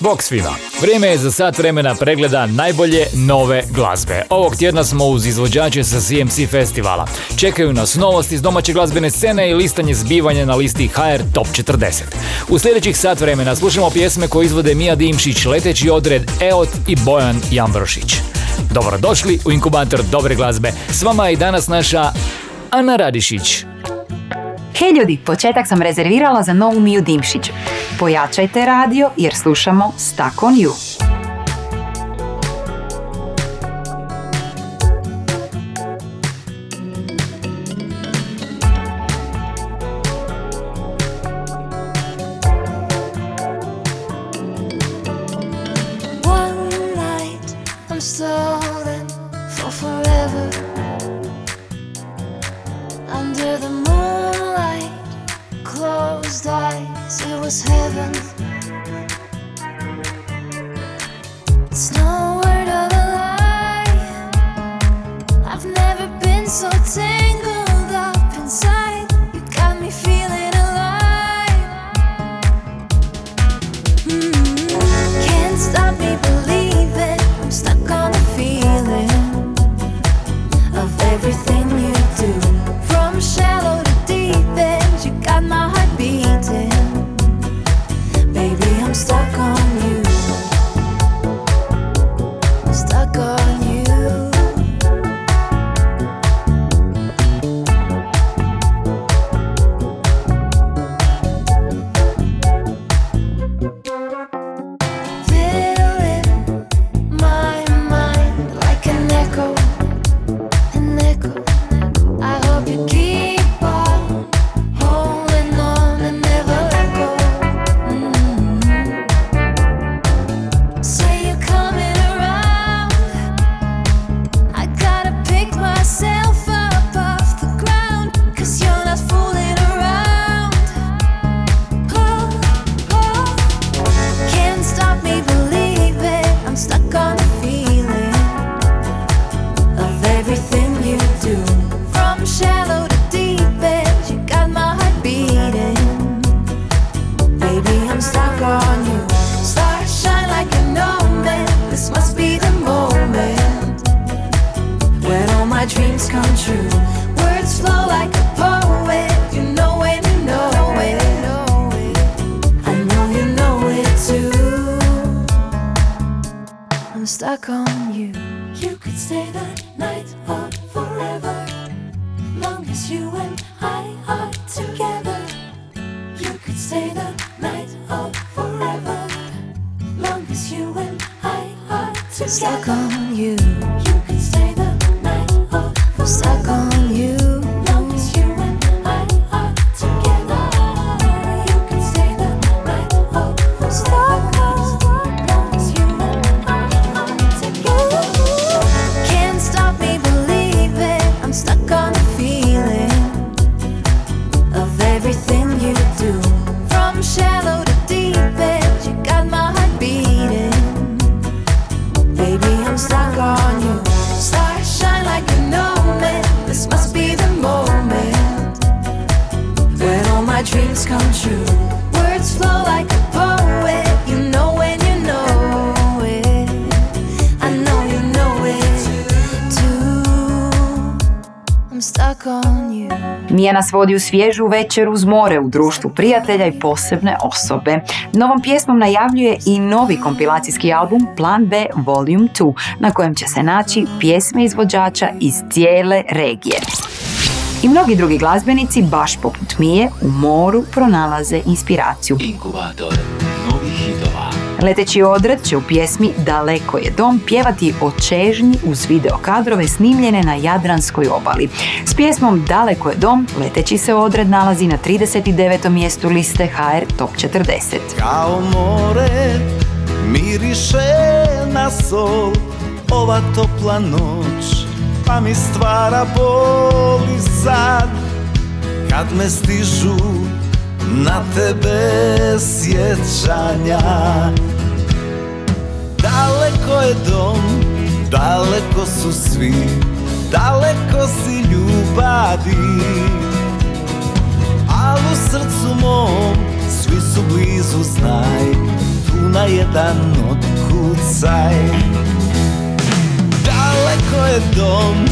Bok svima! Vrijeme je za sat vremena pregleda najbolje nove glazbe. Ovog tjedna smo uz izvođače sa CMC festivala. Čekaju nas novosti iz domaće glazbene scene i listanje zbivanja na listi HR Top 40. U sljedećih sat vremena slušamo pjesme koje izvode Mija Dimšić, Leteći odred, Eot i Bojan Jambrošić. Dobrodošli u inkubator dobre glazbe. S vama je i danas naša Ana Radišić. Hej ljudi, početak sam rezervirala za novu Miju Dimšić. Pojačajte radio jer slušamo Stuck on You. Cause you and I are together. You could stay the night of forever. Long as you and I are together. Nas vodi u svježu večer uz more u društvu prijatelja i posebne osobe. Novom pjesmom najavljuje i novi kompilacijski album Plan B Volume 2 na kojem će se naći pjesme izvođača iz cijele regije. I mnogi drugi glazbenici, baš poput Mije, u moru pronalaze inspiraciju. Inkubator. Leteći odred će u pjesmi Daleko je dom pjevati o čežnji uz videokadrove snimljene na Jadranskoj obali. S pjesmom Daleko je dom leteći se odred nalazi na 39. mjestu liste HR Top 40. Kao more miriše na sol ova topla noć Pa mi stvara boli sad Kad me stižu na tebe sjećanja. Daleko je dom, daleko su svi Daleko si ljubavi. Al u srcu mom svi su blizu znaj Tu na jedan otkucaj. Daleko je dom,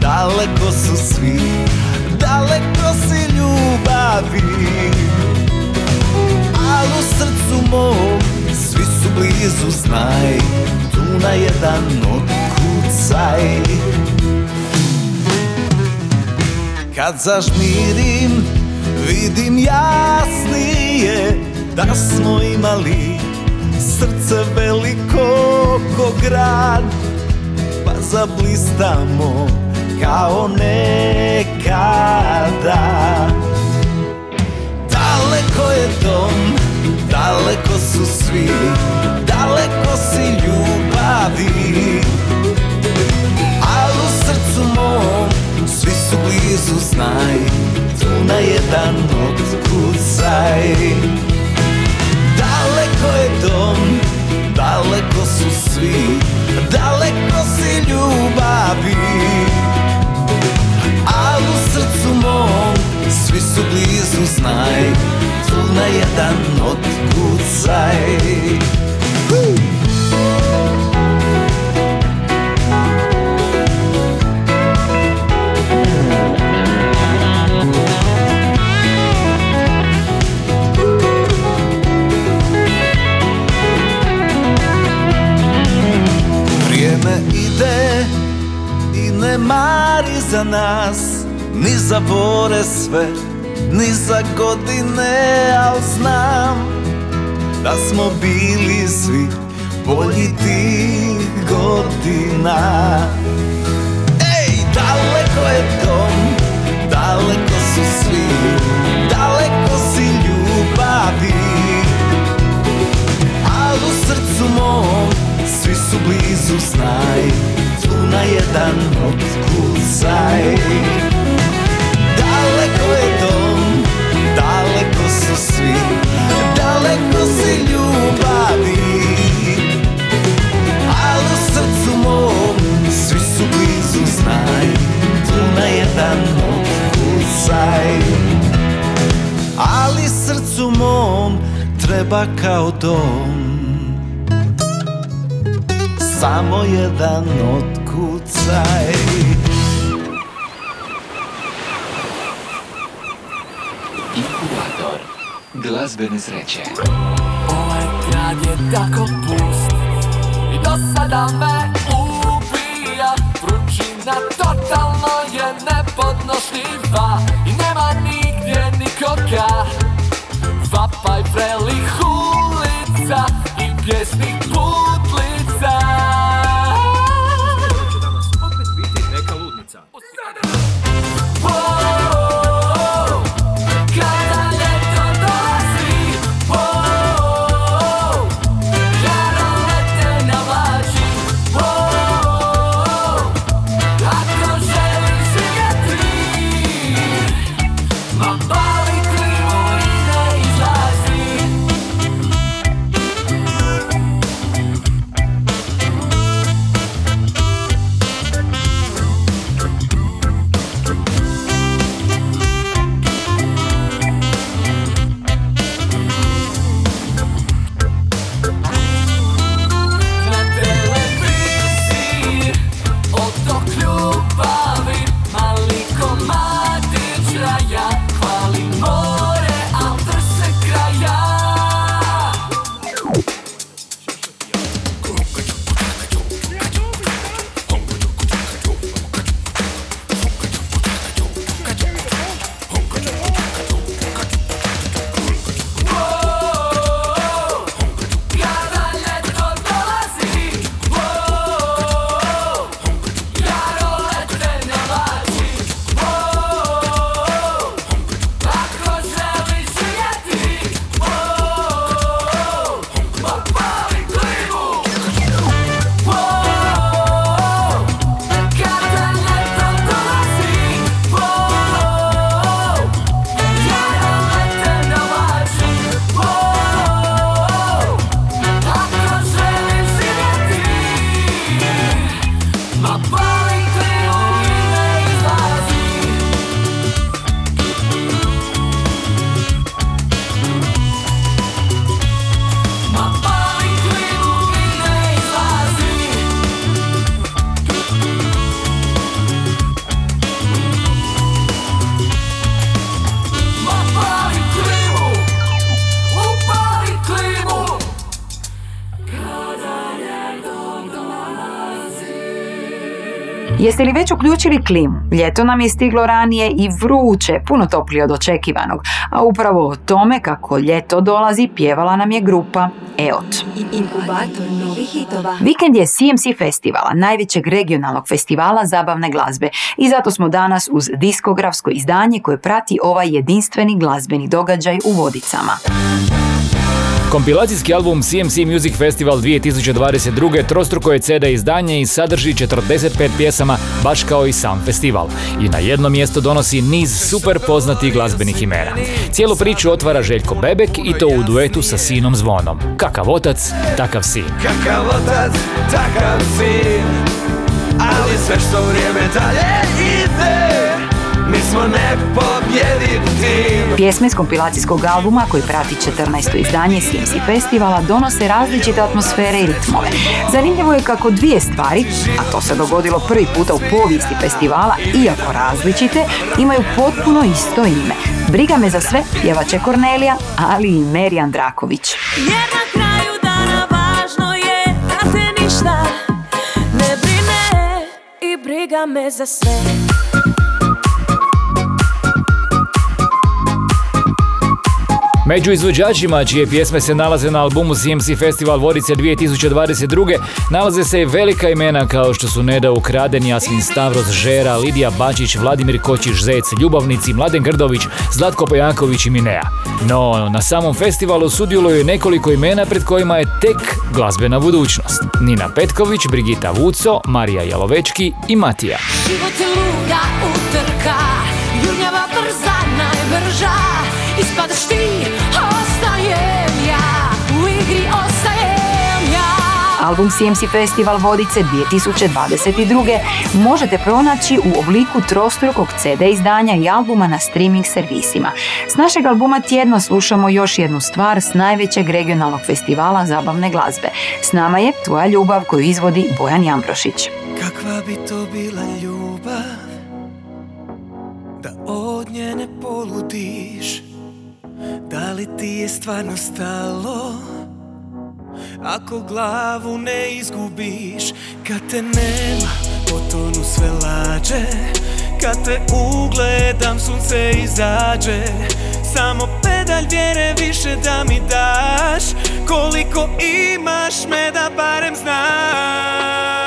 daleko su svi Daleko si ljubavi Al u srcu mom svi su blizu znaj Tu na jedan otkucaj Kad zažmirim vidim jasnije Da smo imali srce veliko ko grad Pa zablistamo kao nekada Daleko je dom, daleko su svi Daleko si ljubavi. Al u srcu mom svi su blizu znaj Tu na jedan otkucaj Daleko je dom, daleko su svi Daleko si ljubavi srcu mom. Svi su blizu znaj Tu na jedan otkucaj Vrijeme Ni za bore sve, ni za godine Al znam da smo bili svi bolji tih godina. Ej, daleko je dom, daleko su svi Daleko si ljubavi. Al u srcu mom svi su blizu znaj Tu na jedan otkucaj Ali srcu mom treba kao dom. Samo jedan otkucaj Inkubator glazbene sreće. Ovaj grad je tako pust I do sada me ubija Vrućina totalno je nepodnošljiva već uključili klimu? Ljeto nam je stiglo ranije i vruće, puno toplije od očekivanog. A upravo o tome kako ljeto dolazi pjevala nam je grupa EOT. Inkubator novih hitova. Vikend je CMC festivala, najvećeg regionalnog festivala zabavne glazbe i zato smo danas uz diskografsko izdanje koje prati ovaj jedinstveni glazbeni događaj u Vodicama. Kompilacijski album CMC Music Festival 2022. trostruko je CD izdanje i sadrži 45 pjesama, baš kao i sam festival. I na jedno mjesto donosi niz super poznatih glazbenih imena. Cijelu priču otvara Željko Bebek i to u duetu sa sinom Zvonom. Kakav otac, takav sin. Kakav otac, takav sin Ali sve što vrijeme dalje ide Mi smo nepobjediv tim Pjesme iz kompilacijskog albuma koji prati 14. izdanje CMC festivala donose različite atmosfere i ritmove. Zanimljivo je kako dvije stvari, a to se dogodilo prvi puta u povijesti festivala, iako različite, imaju potpuno isto ime. Briga me za sve pjevače Kornelija, ali i Meri Andraković. Jer na kraju dana važno je da te ništa ne brine i briga me za sve. Među izvođačima čije pjesme se nalaze na albumu CMC Festival Vodice 2022. nalaze se i velika imena kao što su Neda Ukraden, Jasmin Stavros, Žera, Lidija Bačić, Vladimir Kočić, Zec, Ljubavnici, Mladen Grdović, Zlatko Pojanković i Minea. No, na samom festivalu sudjeluje nekoliko imena pred kojima je tek glazbena budućnost. Nina Petković, Brigita Vuco, Marija Jalovečki i Matija. Život je luda utrka, brza, najbrža. Ispadaš ti, ostajem ja, u igri ostajem ja. Album CMC Festival Vodice 2022. možete pronaći u obliku trostrukog CD izdanja i albuma na streaming servisima. S našeg albuma tjedno slušamo još jednu stvar s najvećeg regionalnog festivala zabavne glazbe. S nama je Tvoja ljubav koju izvodi Bojan Jambrošić. Kakva bi to bila ljubav Da od nje ne poludiš Da li ti je stvarno stalo? Ako glavu ne izgubiš Kad te nema potonu sve lađe. Kad te ugledam sunce izađe. Samo pedalj vjere više da mi daš. Koliko imaš me da barem znaš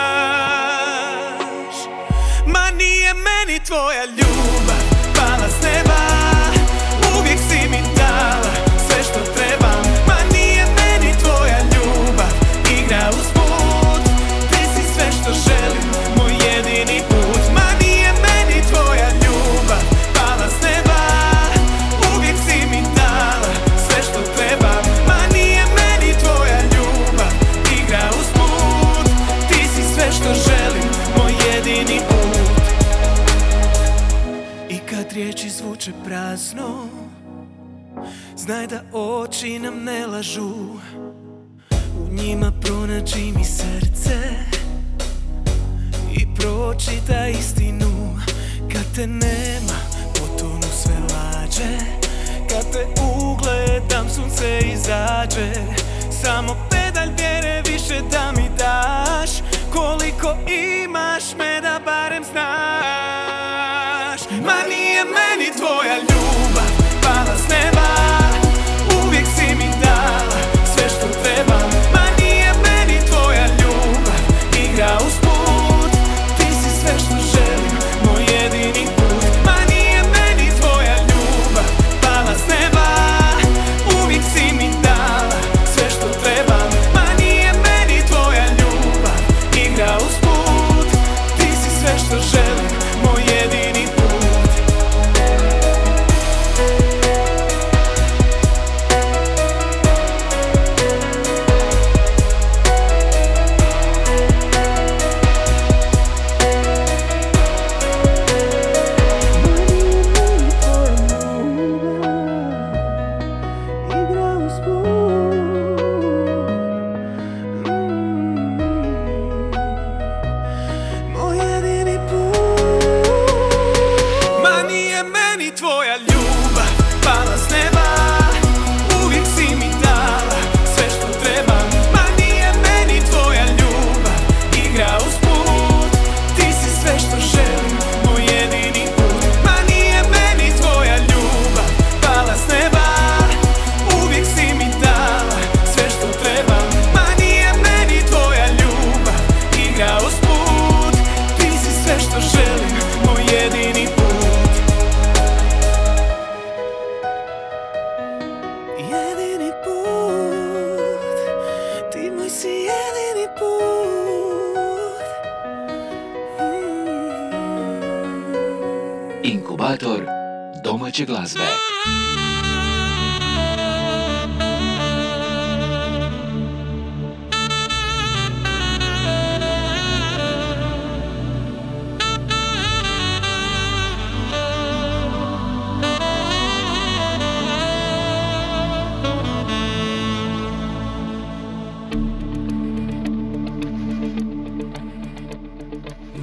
Znaj da oči nam ne lažu. U njima pronađi mi srce I pročitaj istinu. Kad te nema, potonu sve lađe. Kad te ugledam, sunce izađe. Samo pedalj vjere više da mi daš. Koliko imaš me da barem znaš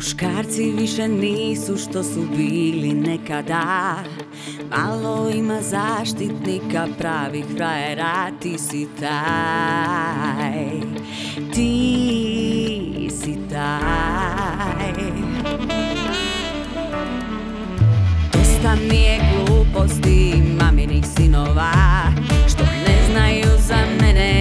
Muškarci više nisu što su bili nekada. Malo ima zaštitnika pravih frajera Ti si taj, ti si taj. Dosta mi je gluposti maminih sinova Što ne znaju za mene.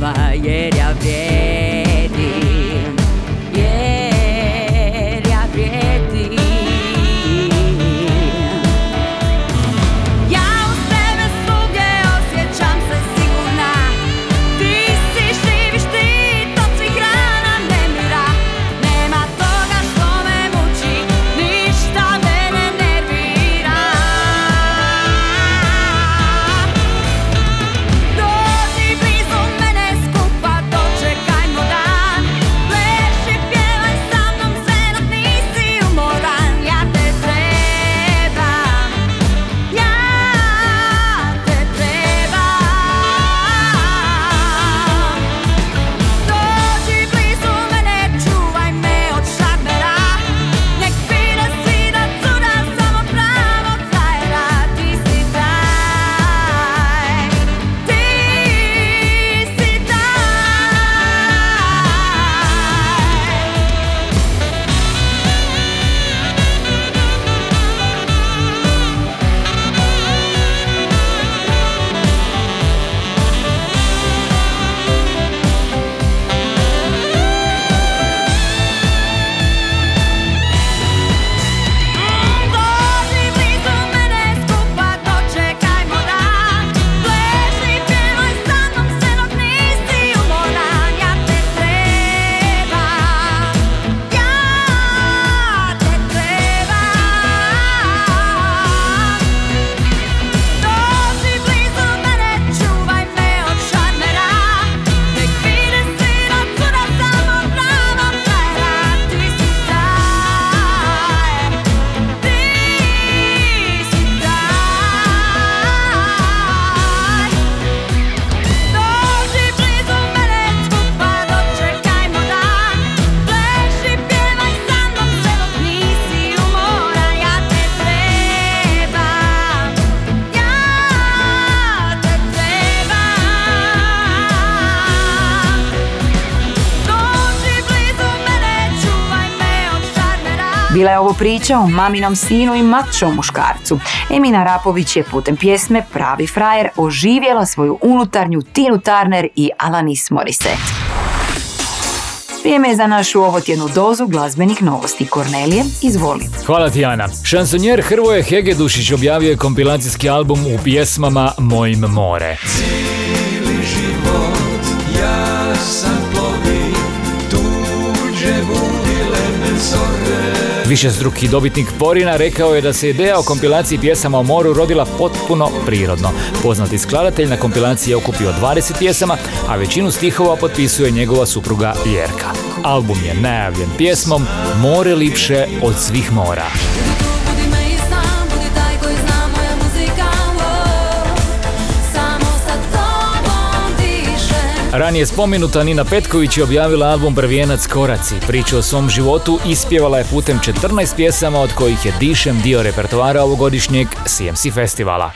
survive. Yeah. Bila je ovo priča o maminom sinu i mačom muškarcu. Emina Rapović je putem pjesme Pravi frajer oživjela svoju unutarnju Tinu Turner i Alanis Morissette. Vrijeme je za našu ovotjednu dozu glazbenih novosti. Kornelije, izvoli. Hvala ti, Ana. Šansonjer Hrvoje Hegedušić objavio je kompilacijski album u pjesmama Mojim more. Višestruki dobitnik Porina rekao je da se ideja o kompilaciji pjesama o moru rodila potpuno prirodno. Poznati skladatelj na kompilaciji je okupio 20 pjesama, a većinu stihova potpisuje njegova supruga Ljerka. Album je najavljen pjesmom More lipše od svih mora. Ranije spomenuta Nina Petković je objavila album Prvijenac koraci. Priču o svom životu ispjevala je putem 14 pjesama od kojih je Dišem dio repertoara ovogodišnjeg CMC festivala.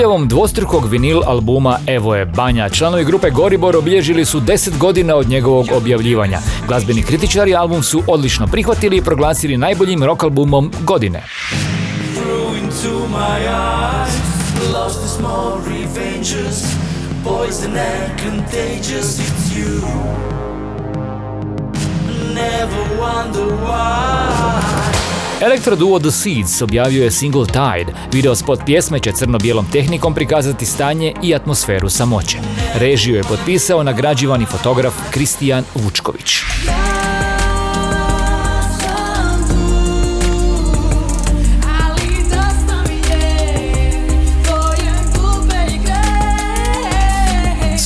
Objavom dvostrukog vinil albuma Evo je Banja, članovi grupe Goribor obilježili su 10 godina od njegovog objavljivanja. Glazbeni kritičari album su odlično prihvatili i proglasili najboljim rock albumom godine. Never wonder why Elektro duo The Seeds objavio je single Tide. Video spot pjesme će crno-bijelom tehnikom prikazati stanje i atmosferu samoće. Režiju je potpisao nagrađivani fotograf Kristijan Vučković.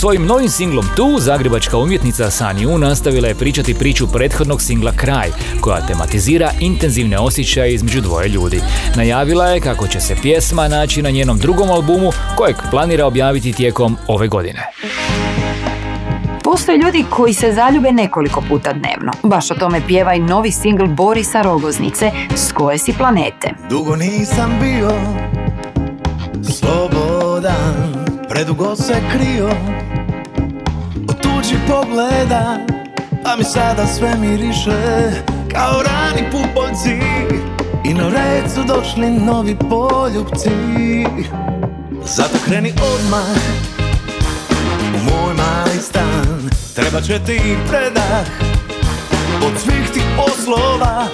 Svojim novim singlom Tu, zagrebačka umjetnica Sanju nastavila je pričati priču prethodnog singla Kraj, koja tematizira intenzivne osjećaje između dvoje ljudi. Najavila je kako će se pjesma naći na njenom drugom albumu, kojeg planira objaviti tijekom ove godine. Postoje ljudi koji se zaljube nekoliko puta dnevno. Baš o tome pjeva i novi singl Borisa Rogoznice S koje si planete. Dugo nisam bio slobodan Predugo se krio Od tuđih pogleda Pa mi sada sve miriše Kao rani pupoljci. I na red su došli novi poljubci. Zato kreni odmah U moj mali stan. Treba će ti predah od svih tih poslova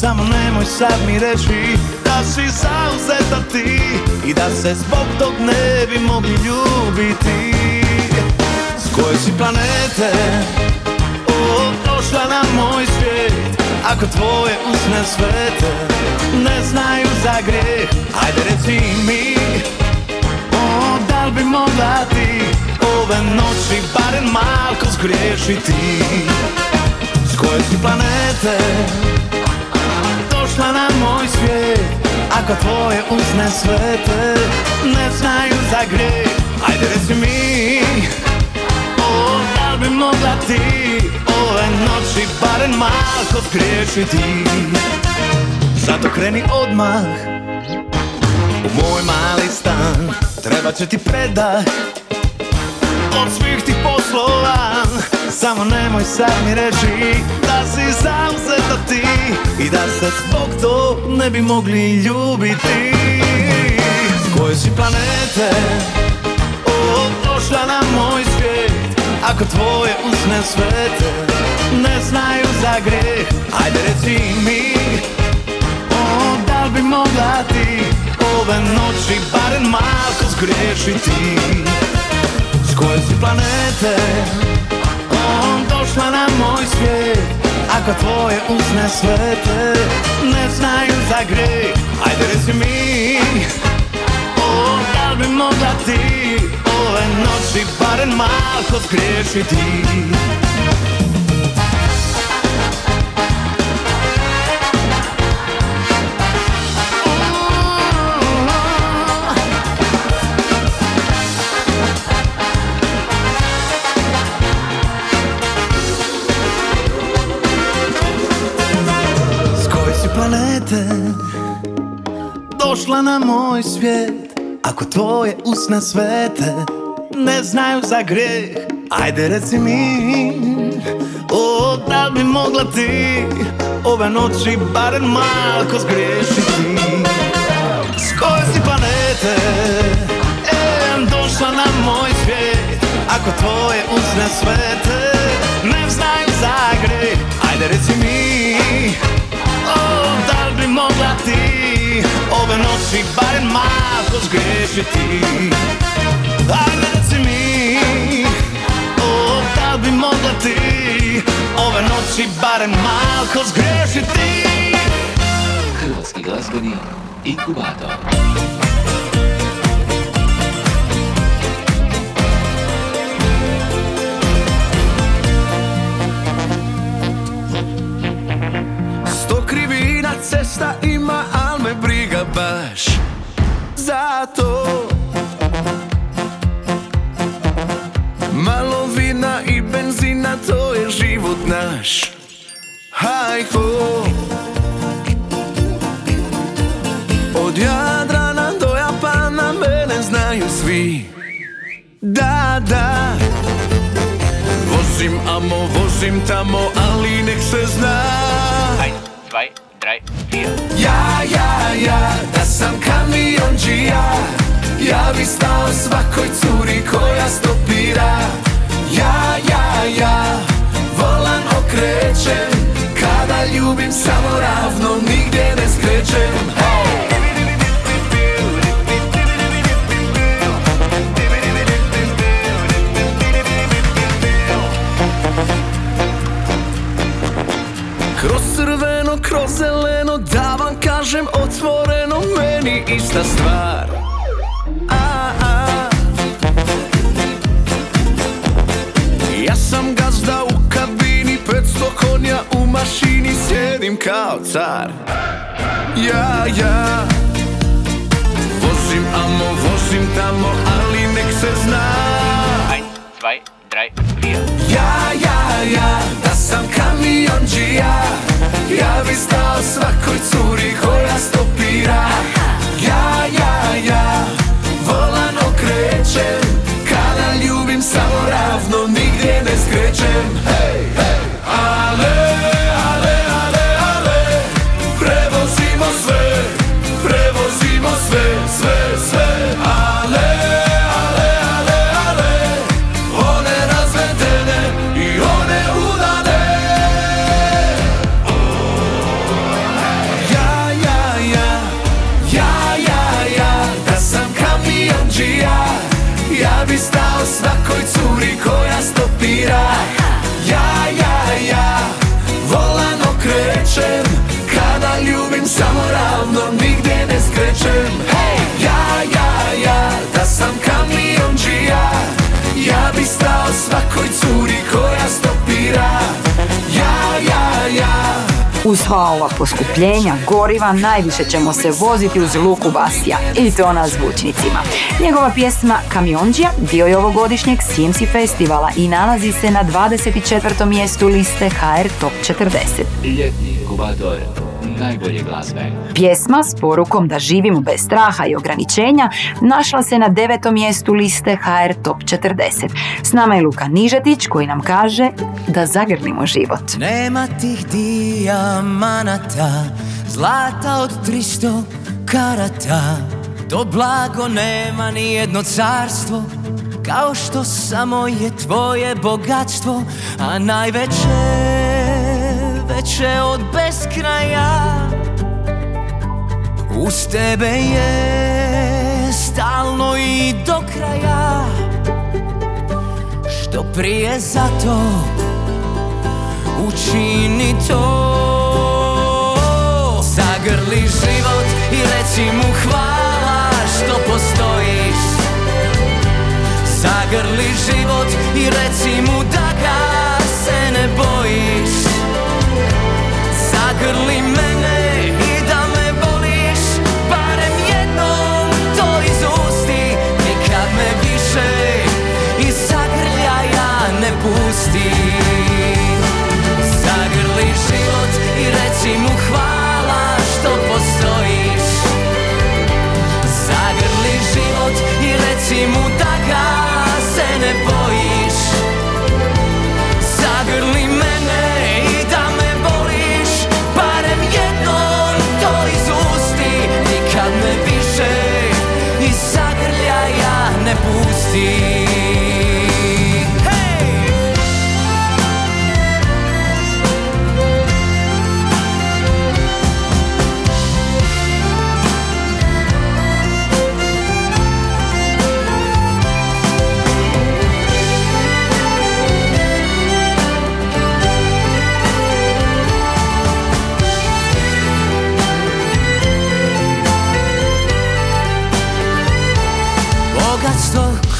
Samo nemoj sad mi reći da si zauzeta ti I da se zbog tog ne bi mogli ljubiti. S koje si planete o, došla na moj svijet Ako tvoje usne svete ne znaju za grijeh. Ajde reci mi o, da li bi mogla ti ove noći barem malko zgriješiti? S koje si planete Došla na moj svijet Ako tvoje usne svete Ne znaju za grijeh. Ajde reci mi O, da bi mogla ti Ove noći barem malko zgriješiti Zato kreni odmah U moj mali stan Treba će ti predah od svih tih poslova Samo nemoj sad mi reći da si zauzeta ti I da se zbog to ne bi mogli ljubiti. S koje si planete? O, na moj svijet Ako tvoje usne svete ne znaju za grijeh. Ajde reci mi o, da li bi mogla ti ove noći barem malko zgriješiti? S koje si planete došla na moj svijet Ako tvoje usne svete Ne znaju za grijeh. Ajde reci mi O, da li bi mogla ti Ove noći barem malko zgriješiti planete Došla na moj svijet. Ako tvoje usne svete Ne znaju za grijeh Ajde reci mi O, da bi mogla ti Ove noći barem malko zgriješiti? S koje si planete E, došla na moj svijet? Ako tvoje usne svete Ne znaju za grijeh Ajde reci mi mogla ti Ove noći barem malo zgrešiti Ajde reci mi, o, da bi mogla ti Ove noći barem malo zgrešiti Hrvatski glazbeni inkubator. Cesta ima, al me briga baš Zato Malo vina i benzina, to je život naš. Hajko Od Jadrana do Japana mene znaju svi. Da, da. Vozim amo, vozim tamo, ali nek se zna Ja, ja, ja, da sam kamionđija Ja bi stao svakoj curi koja stopira. Ja, ja, ja, volan okrećem. Kada ljubim samo ravno, nigdje ne skrećem! Kroz crveno, kroz zeleno kažem otvoreno Meni ista stvar. A, a. Ja sam gazda u kabini 500 konja u mašini Sjedim kao car. Ja, ja. Vozim amo, vozim tamo Ali nek se zna. Zwei, svakoj curi koja stopira Uz sva ova poskupljenja goriva najviše ćemo se voziti uz Luku Basija i to na zvučnicima. Njegova pjesma Kamionđija dio je ovogodišnjeg CMC festivala i nalazi se na 24. mjestu liste HR Top 40. Najbolje glazbe. Pjesma s porukom da živimo bez straha i ograničenja našla se na devetom mjestu liste HR Top 40. S nama je Luka Nižetić koji nam kaže da zagrlimo život. Nema tih dijamanata, zlata od 300 karata. To blago nema ni jedno carstvo, kao što samo je tvoje bogatstvo, a najveće, veće od beskraja. Uz tebe je stalno i do kraja, što prije zato učini to. Zagrli život i reci mu hvala što postojiš. Zagrli život i reci mu da Zagrli mene i da me voliš Barem jednom to izusti Nikad me više iz zagrljaja ne pusti Zagrli život i reci mu hvala što postojiš. Zagrli život i reci mu da ga se ne bojiš pusti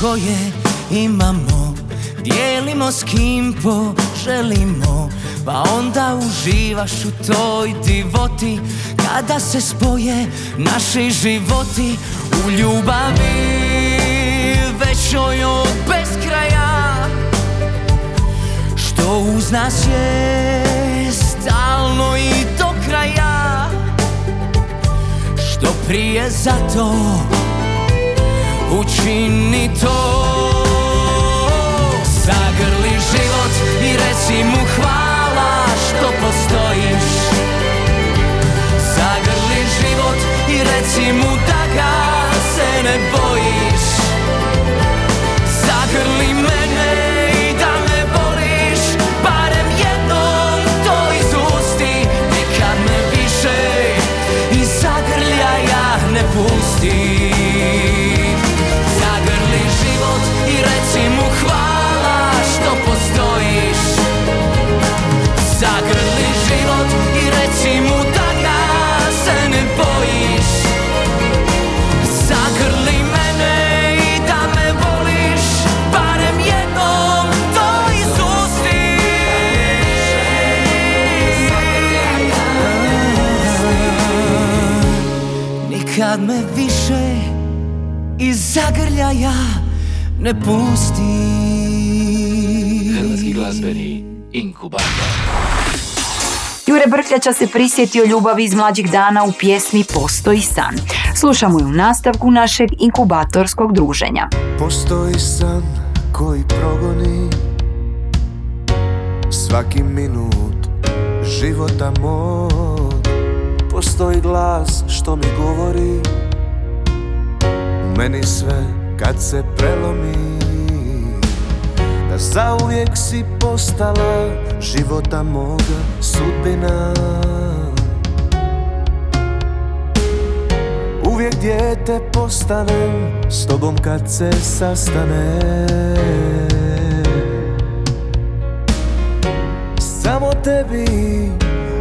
koje imamo. Dijelimo s kim poželimo Pa onda uživaš u toj divoti. Kada se spoje naši životi U ljubavi većoj od beskraja. Što uz nas je stalno i do kraja. Što prije zato učini to. Zagrli život i reci mu hvala što postojiš. Zagrli život i reci mu da ga se ne bojiš me više iz zagrljaja ne pusti Hrvatski glazbeni inkubator. Jure Brkljača se prisjetio ljubavi iz mlađih dana u pjesmi Postoji san. Slušamo ju u nastavku našeg inkubatorskog druženja. Postoji san koji progoni Svaki minut života mog Postoji glas što mi govori. Meni sve kad se prelomi. Da zauvijek si postala života moga sudbina. Uvijek dijete postanem s tobom kad se sastane. Samo tebi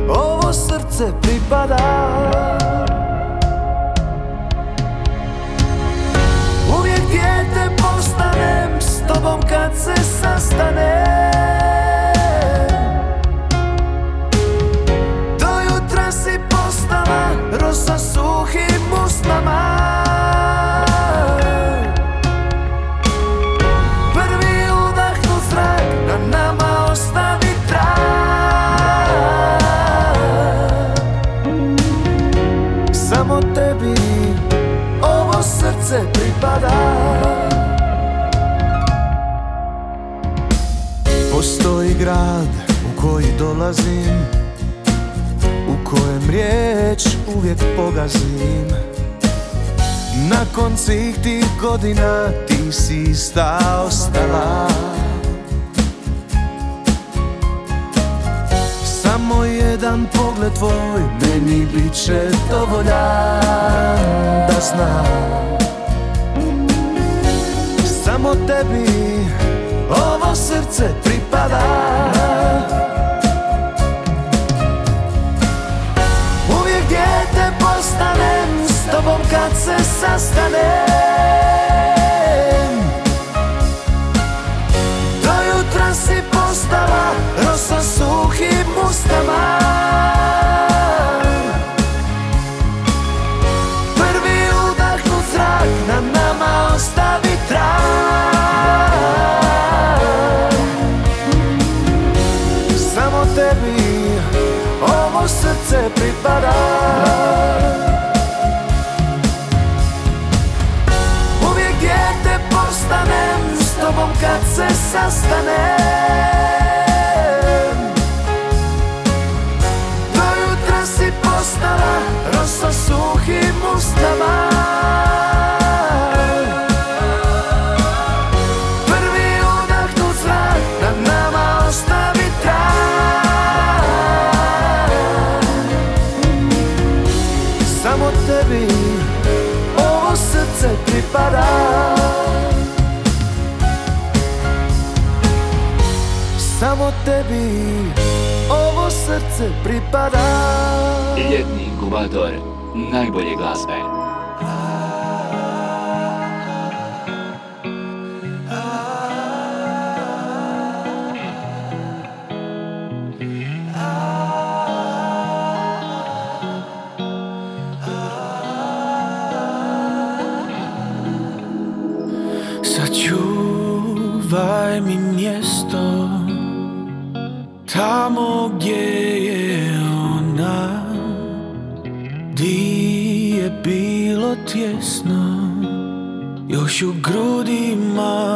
ovo srce pripada. Uvijek dijete postanem s tobom kad se sastane Do jutra si postala rosa suhim usnama grad u koji dolazim U kojem riječ uvijek pogazim. Nakon svih tih godina ti si ista ostala. Samo jedan pogled tvoj meni bit će dovoljan da znam. Samo tebi ovo srce pripada. Uvijek dijete postanem s tobom kad se sastanem srce pripada. Uvijek dijete postanem s tobom kad se sastanem Do jutra si postala rosa suhim ustama samo tebi. Ovo srce pripada. Ljetni inkubator najbolje glazbe. Sačuvaj mi mjesto. Još u grudima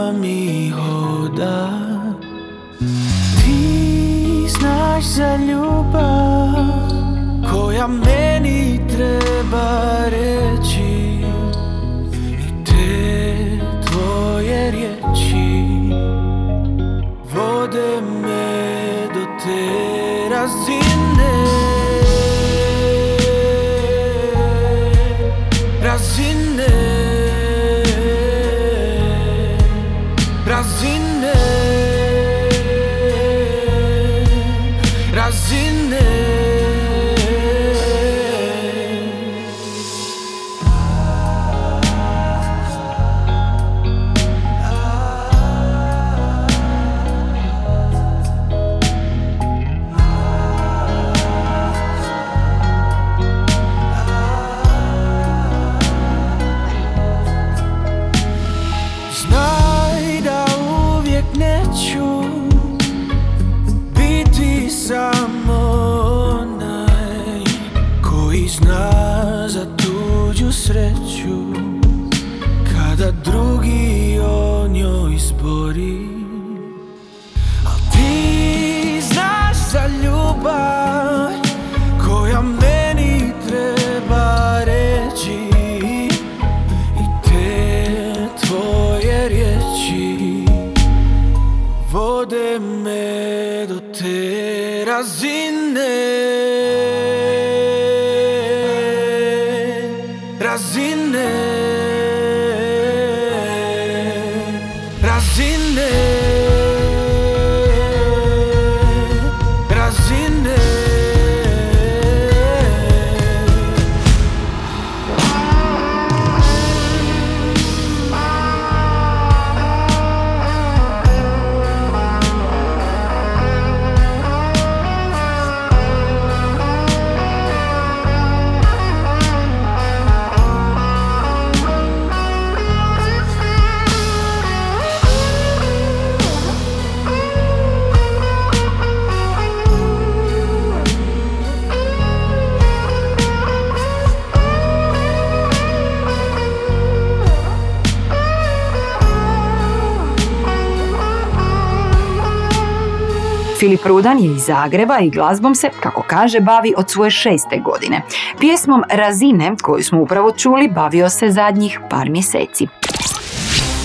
Filip Rudan je iz Zagreba i glazbom se, kako kaže, bavi od svoje šeste godine. Pjesmom Razine, koju smo upravo čuli, bavio se zadnjih par mjeseci.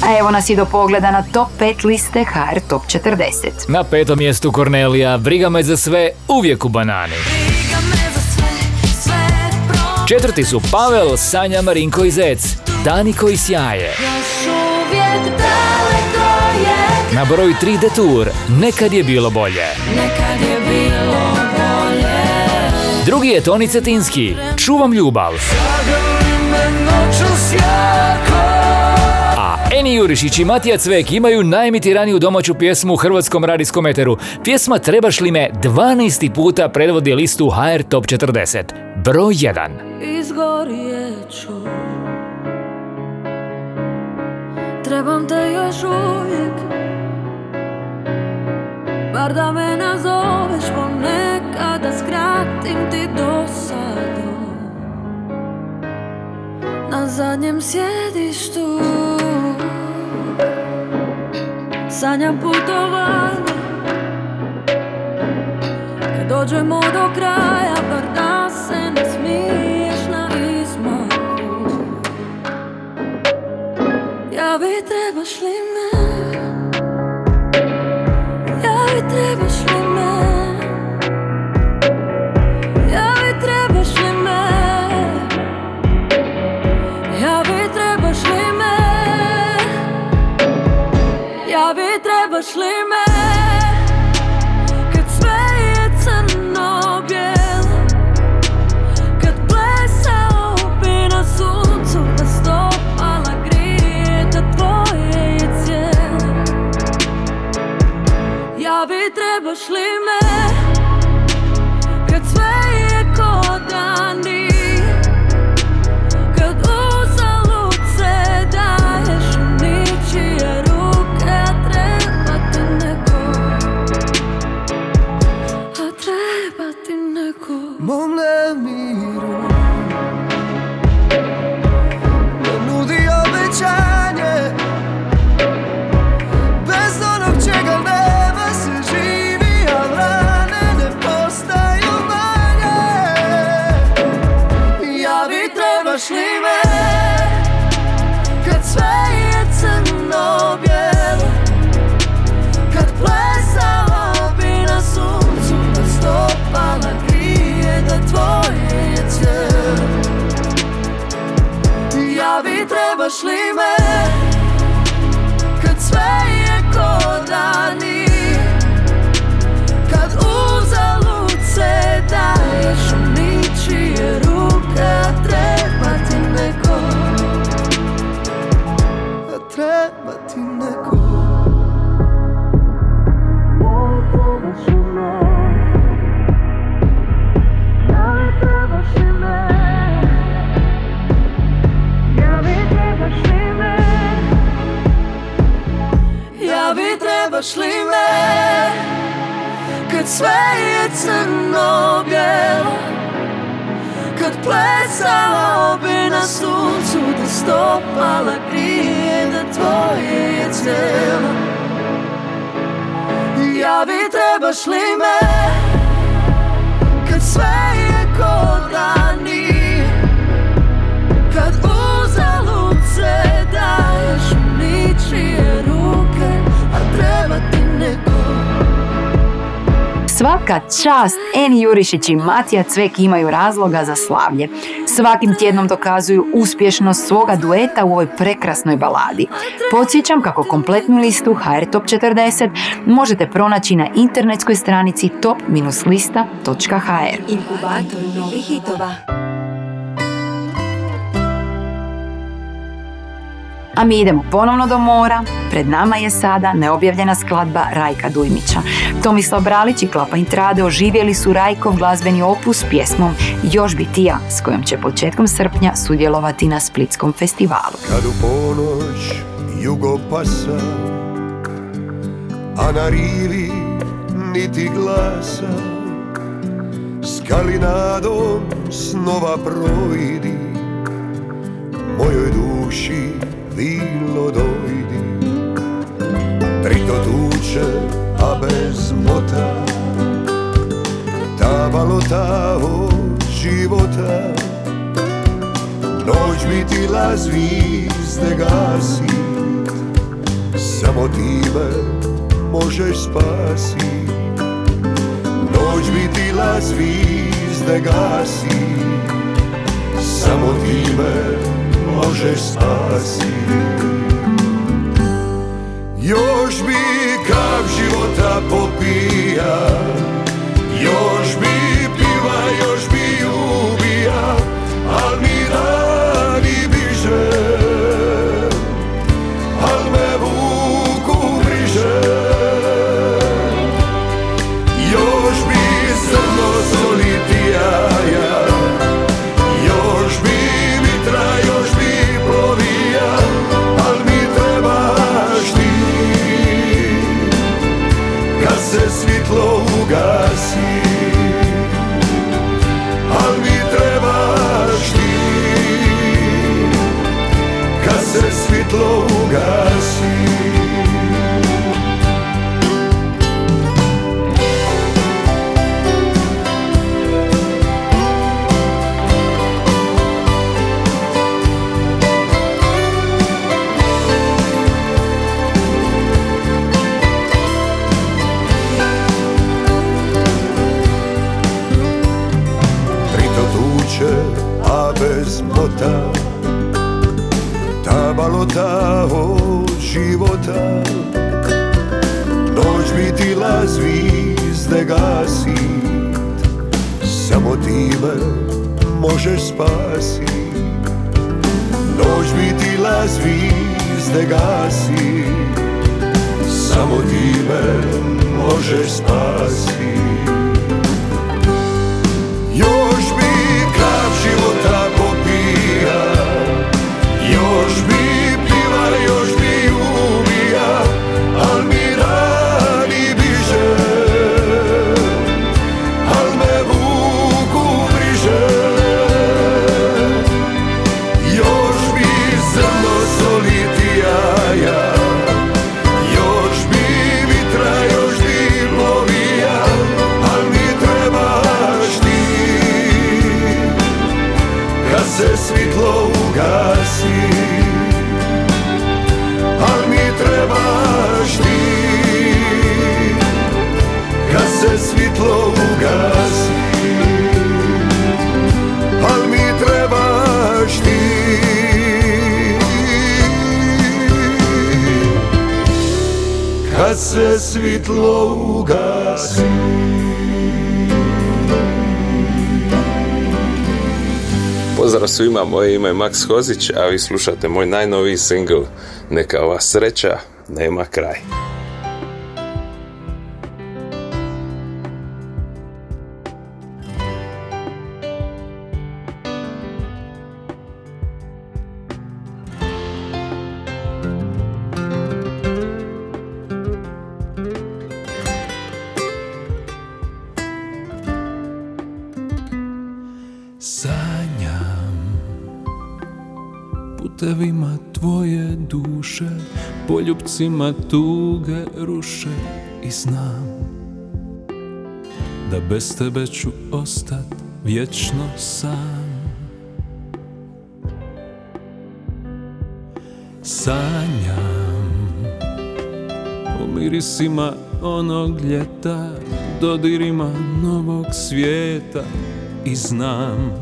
A evo nas i do pogleda na top 5 liste HR Top 40. Na petom mjestu Kornelija, briga me za sve, uvijek u banani. Četvrti su Pavel, Sanja, Marinko i Zec, Dani koji sjaje. uvijek daleko je Na broju 3 Detour, nekad je bilo bolje. Nekad je bilo bolje Drugi je Toni Cetinski, Čuvam ljubav. A Eni Jurišić i Matija Cvek imaju najemitiraniju domaću pjesmu u hrvatskom radijskom eteru. Pjesma Trebaš li me 12. puta predvodi listu HR Top 40. Broj 1. Izgorjeću Trebam te još uvijek Bar da me nazoveš ponekad Da skratim ti dosadu. Na zadnjem sjedištu Sanjam putovanje. Kad dođemo do kraja Bar da se ne smiješ na izmaku. Javi trebaš li me never Javi trebaš li Svaka čast Eni Jurišić i Matija Cvek imaju razloga za slavlje. Svakim tjednom dokazuju uspješnost svoga dueta u ovoj prekrasnoj baladi. Podsjećam kako kompletnu listu HR Top 40 možete pronaći na internetskoj stranici top-lista.hr. Inkubator novih hitova. A mi idemo ponovno do mora. Pred nama je sada neobjavljena skladba Rajka Dujmića. Tomislav Bralić i Klapa Intrade oživjeli su Rajkov glazbeni opus pjesmom Još bi ti ja, s kojom će početkom srpnja sudjelovati na Splitskom festivalu. Kad u ponoć jugo pasa A na rivi niti glasa Skalinadom snova projdi Mojoj duši vilo dojdi Trito tuče, a bez mota. Ta balota od života Noć bi ti la zvizde gasit Samo time možeš spasit Noć bi ti la zvizde gasit Samo time možeš spasit Još bi kap života popija time možeš spasit Noć bi ti la zvizde gasit Samo time možeš spasit svima, moje ime je Max Hozić, a vi slušate moj najnoviji single Neka ova sreća nema kraj. Poljubcima tuge ruše i znam Da bez tebe ću ostat vječno sam. Sanjam o mirisima onog ljeta Dodirima novog svijeta i znam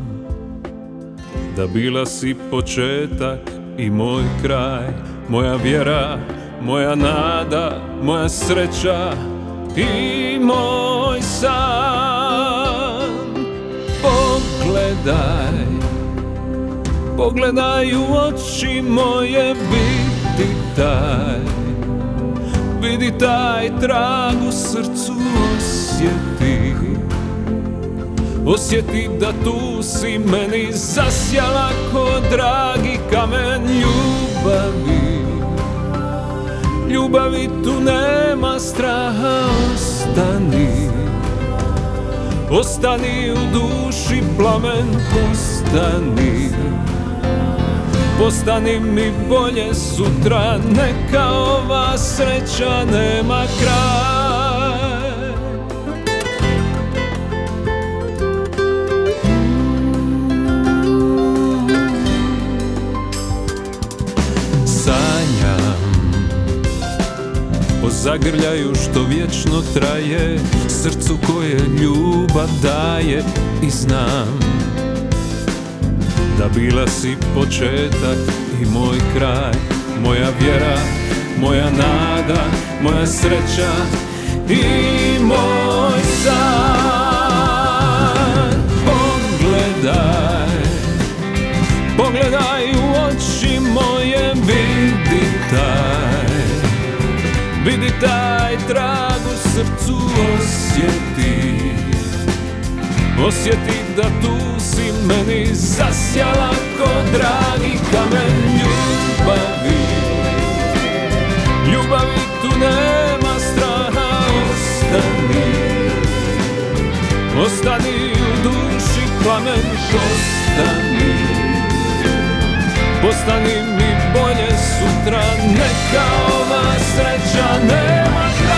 da bila si početak i moj kraj, moja vjera, moja nada, moja sreća i moj san. Pogledaj, pogledaj u oči moje, vidi taj, vidi taj trag u srcu osjeti. Osjeti da tu si meni zasjala ko dragi kamen ljubavi Ljubavi tu nema straha, ostani. Ostani u duši plamen, postani. Postani mi bolje sutra, neka ova sreća nema kraj zagrljaju što vječno traje Srcu koje ljubav daje I znam Da bila si početak i moj kraj Moja vjera, moja nada, moja sreća I moj srcu osjeti. Osjeti da tu si meni zasjala ko dragi kamen ljubavi. Ljubavi tu nema straha, ostani. Ostani u duši plamen, ostani Postani mi bolje sutra, neka ova sreća nema kraj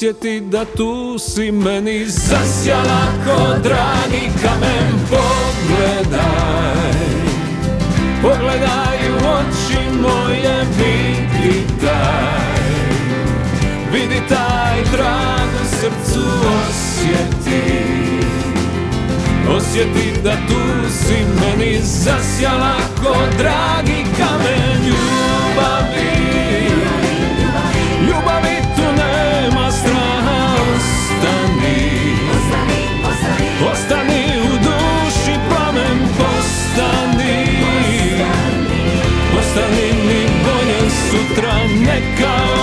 Osjeti da tu si meni zasjala ko dragi kamen. Pogledaj Pogledaj u oči moje Vidi taj Vidi taj trag u srcu Osjeti. Osjeti da tu si meni zasjala ko dragi neka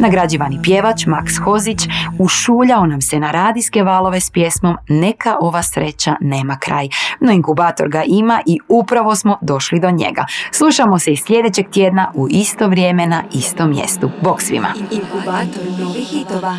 Nagrađivani pjevač Max Hozić ušuljao nam se na radijske valove s pjesmom Neka ova sreća nema kraj. No inkubator ga ima i upravo smo došli do njega. Slušamo se i sljedećeg tjedna u isto vrijeme na istom mjestu. Bog svima! Inkubator novih hitova.